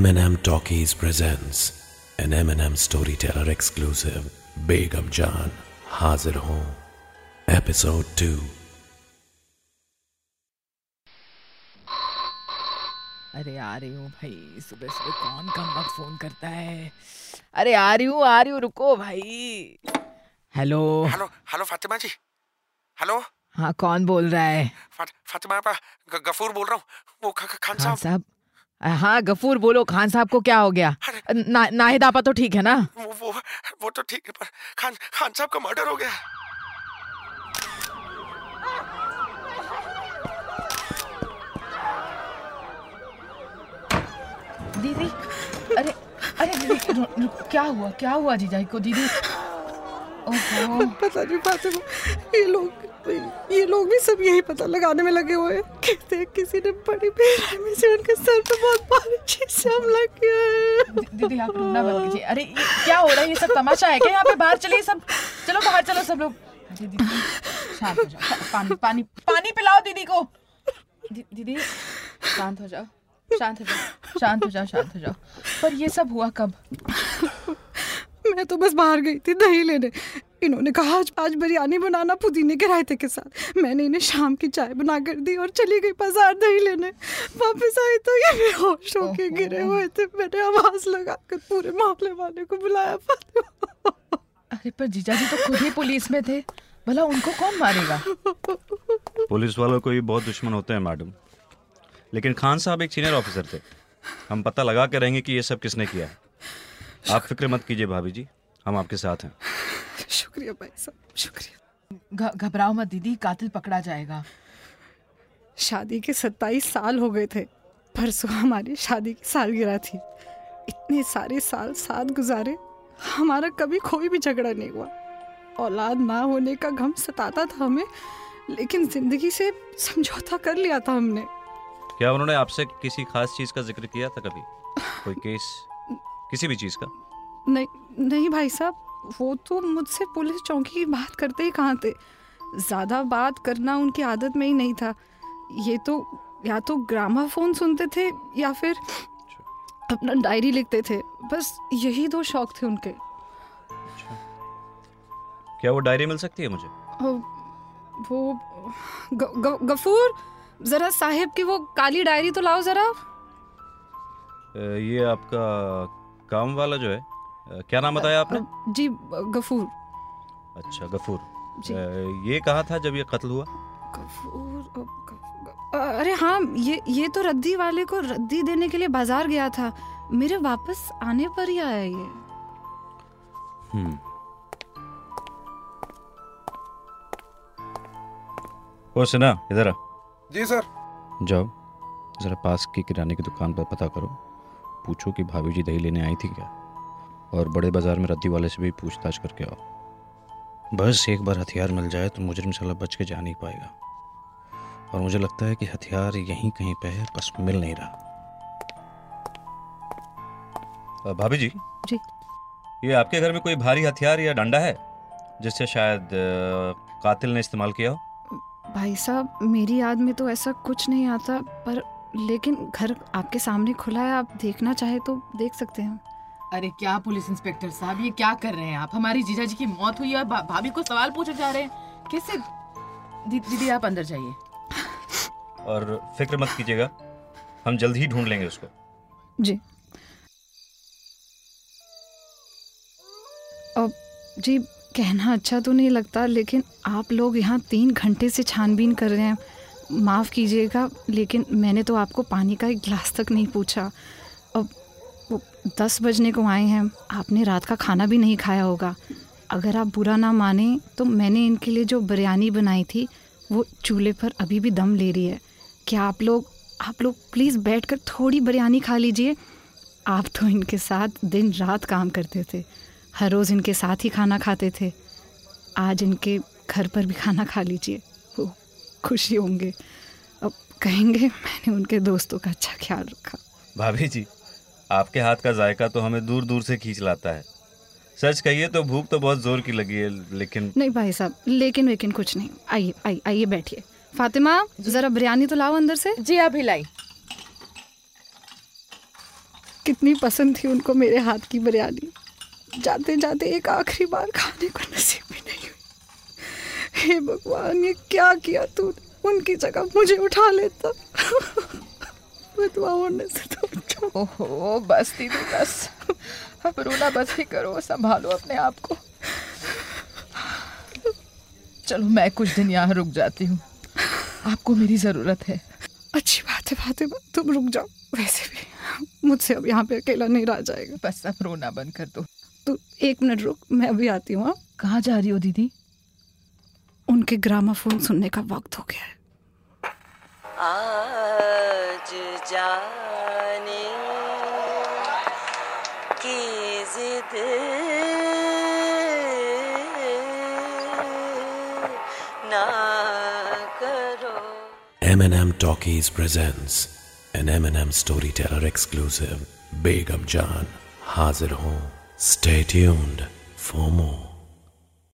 M&M Talkies presents an M&M Storyteller exclusive Begum Jan Hazir Ho Episode 2 अरे आ रही हूँ भाई सुबह सुबह कौन कम वक्त फ़ोन करता है? अरे आ रही हूँ आ रही हूँ रुको भाई। Hello hello hello Fatima ji. Hello हाँ कौन बोल रहा है? फातिमा गफूर बोल रहा हूँ। वो ख, ख, खान साहब। साहब? हाँ गफूर बोलो खान साहब को क्या हो गया? ना, नाहिद आपा तो ठीक है ना? वो वो वो तो ठीक है पर खान खान साहब का मर्डर हो गया। दीदी अरे अरे दीदी रु- रु- क्या हुआ क्या हुआ जीजाई को? दीदी ओहो। पता नहीं फातिमा ये लोग ये लोग भी सब यही पता लगाने में लगे हुए कहते किसी ने बड़ी बेरहमी से उनके सर पे बहुत चीज़ से हमला किया है। दीदी आप रोना बंद कीजिए। अरे क्या हो रहा है? ये सब तमाशा है क्या? यहाँ पे बाहर चलिए सब। चलो बाहर चलो सब लोग। दीदी, शांत हो जाओ। पानी पानी पानी पिलाओ दीदी को। दीदी शांत हो जाओ। शांत हो जाओ। शांत हो जाओ शांत हो जाओ। पर ये सब हुआ कब? मैं तो बस बाहर गई थी दही लेने। इन्होंने कहा आज आज बिरयानी बनाना पुदीने के रायते के साथ। मैंने इन्हें शाम की चाय बना कर दी और चली गई बाज़ार दही लेने। वापस आई तो ये बेहोश होके। गिरे हुए थे। मैंने आवाज़ लगाकर पूरे मोहल्ले वाले को बुलाया फातिमा। अरे पर जीजा जी तो खुद ही पुलिस में थे। भला उनको कौन मारेगा? पुलिस वालों को भी बहुत दुश्मन होते हैं मैडम। लेकिन खान साहब एक सीनियर ऑफिसर थे। हम पता लगा के रहेंगे कि ये सब किसने किया है। आप फ़िक्र मत कीजिए भाभी जी हम आपके साथ हैं। शुक्रिया भाई साहब शुक्रिया। घबराओ मत दीदी कातिल पकड़ा जाएगा। शादी के सत्ताईस साल हो गए थे परसों हमारी शादी की सालगिरह थी। इतने सारे साल साथ गुजारे हमारा कभी कोई भी झगड़ा नहीं हुआ। औलाद ना होने का गम सताता था हमें लेकिन ज़िंदगी से समझौता कर लिया था हमने। क्या उन्होंने आपसे किसी खास चीज़ का ज़िक्र किया था कभी? कोई केस? किसी भी चीज़ का? नहीं नहीं भाई साहब वो तो मुझसे पुलिस चौकी की बात करते ही कहाँ थे। ज़्यादा बात करना उनकी आदत में ही नहीं था। ये तो या तो ग्रामाफोन सुनते थे या फिर अपना डायरी लिखते थे। बस यही दो शौक थे उनके। क्या वो डायरी मिल सकती है मुझे? और वो ग, ग, गफूर जरा साहिब की वो काली डायरी तो लाओ जरा। ये आपका काम वाला जो है क्या नाम बताया आपने? जी गफूर। अच्छा गफूर। जी। ये कहा था जब ये कत्ल हुआ? गफूर अरे हाँ ये ये तो रद्दी वाले को रद्दी देने के लिए बाज़ार गया था। मेरे वापस आने पर ही आया ये। हम्म। ओ सुना इधर आ। जी सर। जाओ ज़रा पास की किराने की दुकान पर पता करो। पूछो कि भाभी जी दही लेने आई थी क्या? और बड़े बाज़ार में रद्दी वाले से भी पूछताछ करके आओ। बस एक बार हथियार मिल जाए तो मुजरिम साला बच के जा नहीं पाएगा। और मुझे लगता है कि हथियार यहीं कहीं पे है बस मिल नहीं रहा। भाभी जी जी। ये आपके घर में कोई भारी हथियार या डंडा है जिससे शायद कातिल ने इस्तेमाल किया हो? भाई साहब मेरी याद में तो ऐसा कुछ नहीं आता पर लेकिन घर आपके सामने खुला है आप देखना चाहे तो देख सकते हैं। अरे क्या पुलिस इंस्पेक्टर साहब ये क्या कर रहे हैं आप? हमारी जीजा जी की मौत हुई है और भाभी को सवाल पूछे जा रहे हैं। कैसे दी, दीदी आप अंदर जाइए। और फ़िक्र मत कीजिएगा हम जल्द ही ढूंढ लेंगे उसको। जी। अब जी कहना अच्छा तो नहीं लगता लेकिन आप लोग यहाँ तीन घंटे से छानबीन कर रहे हैं। माफ़ कीजिएगा, लेकिन मैंने तो आपको पानी का एक गिलास तक नहीं पूछा। अब वो दस बजने को आए हैं, आपने रात का खाना भी नहीं खाया होगा। अगर आप बुरा ना माने तो मैंने इनके लिए जो बिरयानी बनाई थी, वो चूल्हे पर अभी भी दम ले रही है। क्या आप लोग आप लोग प्लीज़ बैठकर थोड़ी बिरयानी खा लीजिए। आप तो इनके साथ दिन रात काम करते थे, हर रोज़ इनके साथ ही खाना खाते थे। आज इनके घर पर भी खाना खा लीजिए। खुशी होंगे। अब कहेंगे मैंने उनके दोस्तों का अच्छा ख्याल रखा। भाभी जी आपके हाथ का जायका तो हमें दूर दूर से खींच लाता है। सच कहिए तो भूख तो बहुत ज़ोर की लगी है लेकिन नहीं भाई साहब लेकिन वेकिन कुछ नहीं। आइए आइए आइए बैठिए। फातिमा ज़रा बिरयानी तो लाओ अंदर से। जी अभी लाई। कितनी पसंद थी उनको मेरे हाथ की बिरयानी। जाते जाते एक आखिरी बार खाने को नसीब हे भगवान ये क्या किया तू उनकी जगह मुझे उठा लेता। होने से तो ओहो बस दीदी बस। अब रोना बस ही करो संभालो अपने आप को। चलो मैं कुछ दिन यहाँ रुक जाती हूँ। आपको मेरी ज़रूरत है। अच्छी बात है फातिमा तुम रुक जाओ। वैसे भी मुझसे अब यहाँ पे अकेला नहीं रह जाएगा। बस अब रोना बंद कर दो। तू एक मिनट रुक मैं अभी आती हूँ हाँ? कहाँ जा रही हो दीदी? उनके ग्रामाफोन सुनने का वक्त हो गया है आज जाने की जिद ना करो M&M Talkies presents an M&M Storyteller exclusive Begum Jan Hazir Ho. Stay tuned for more.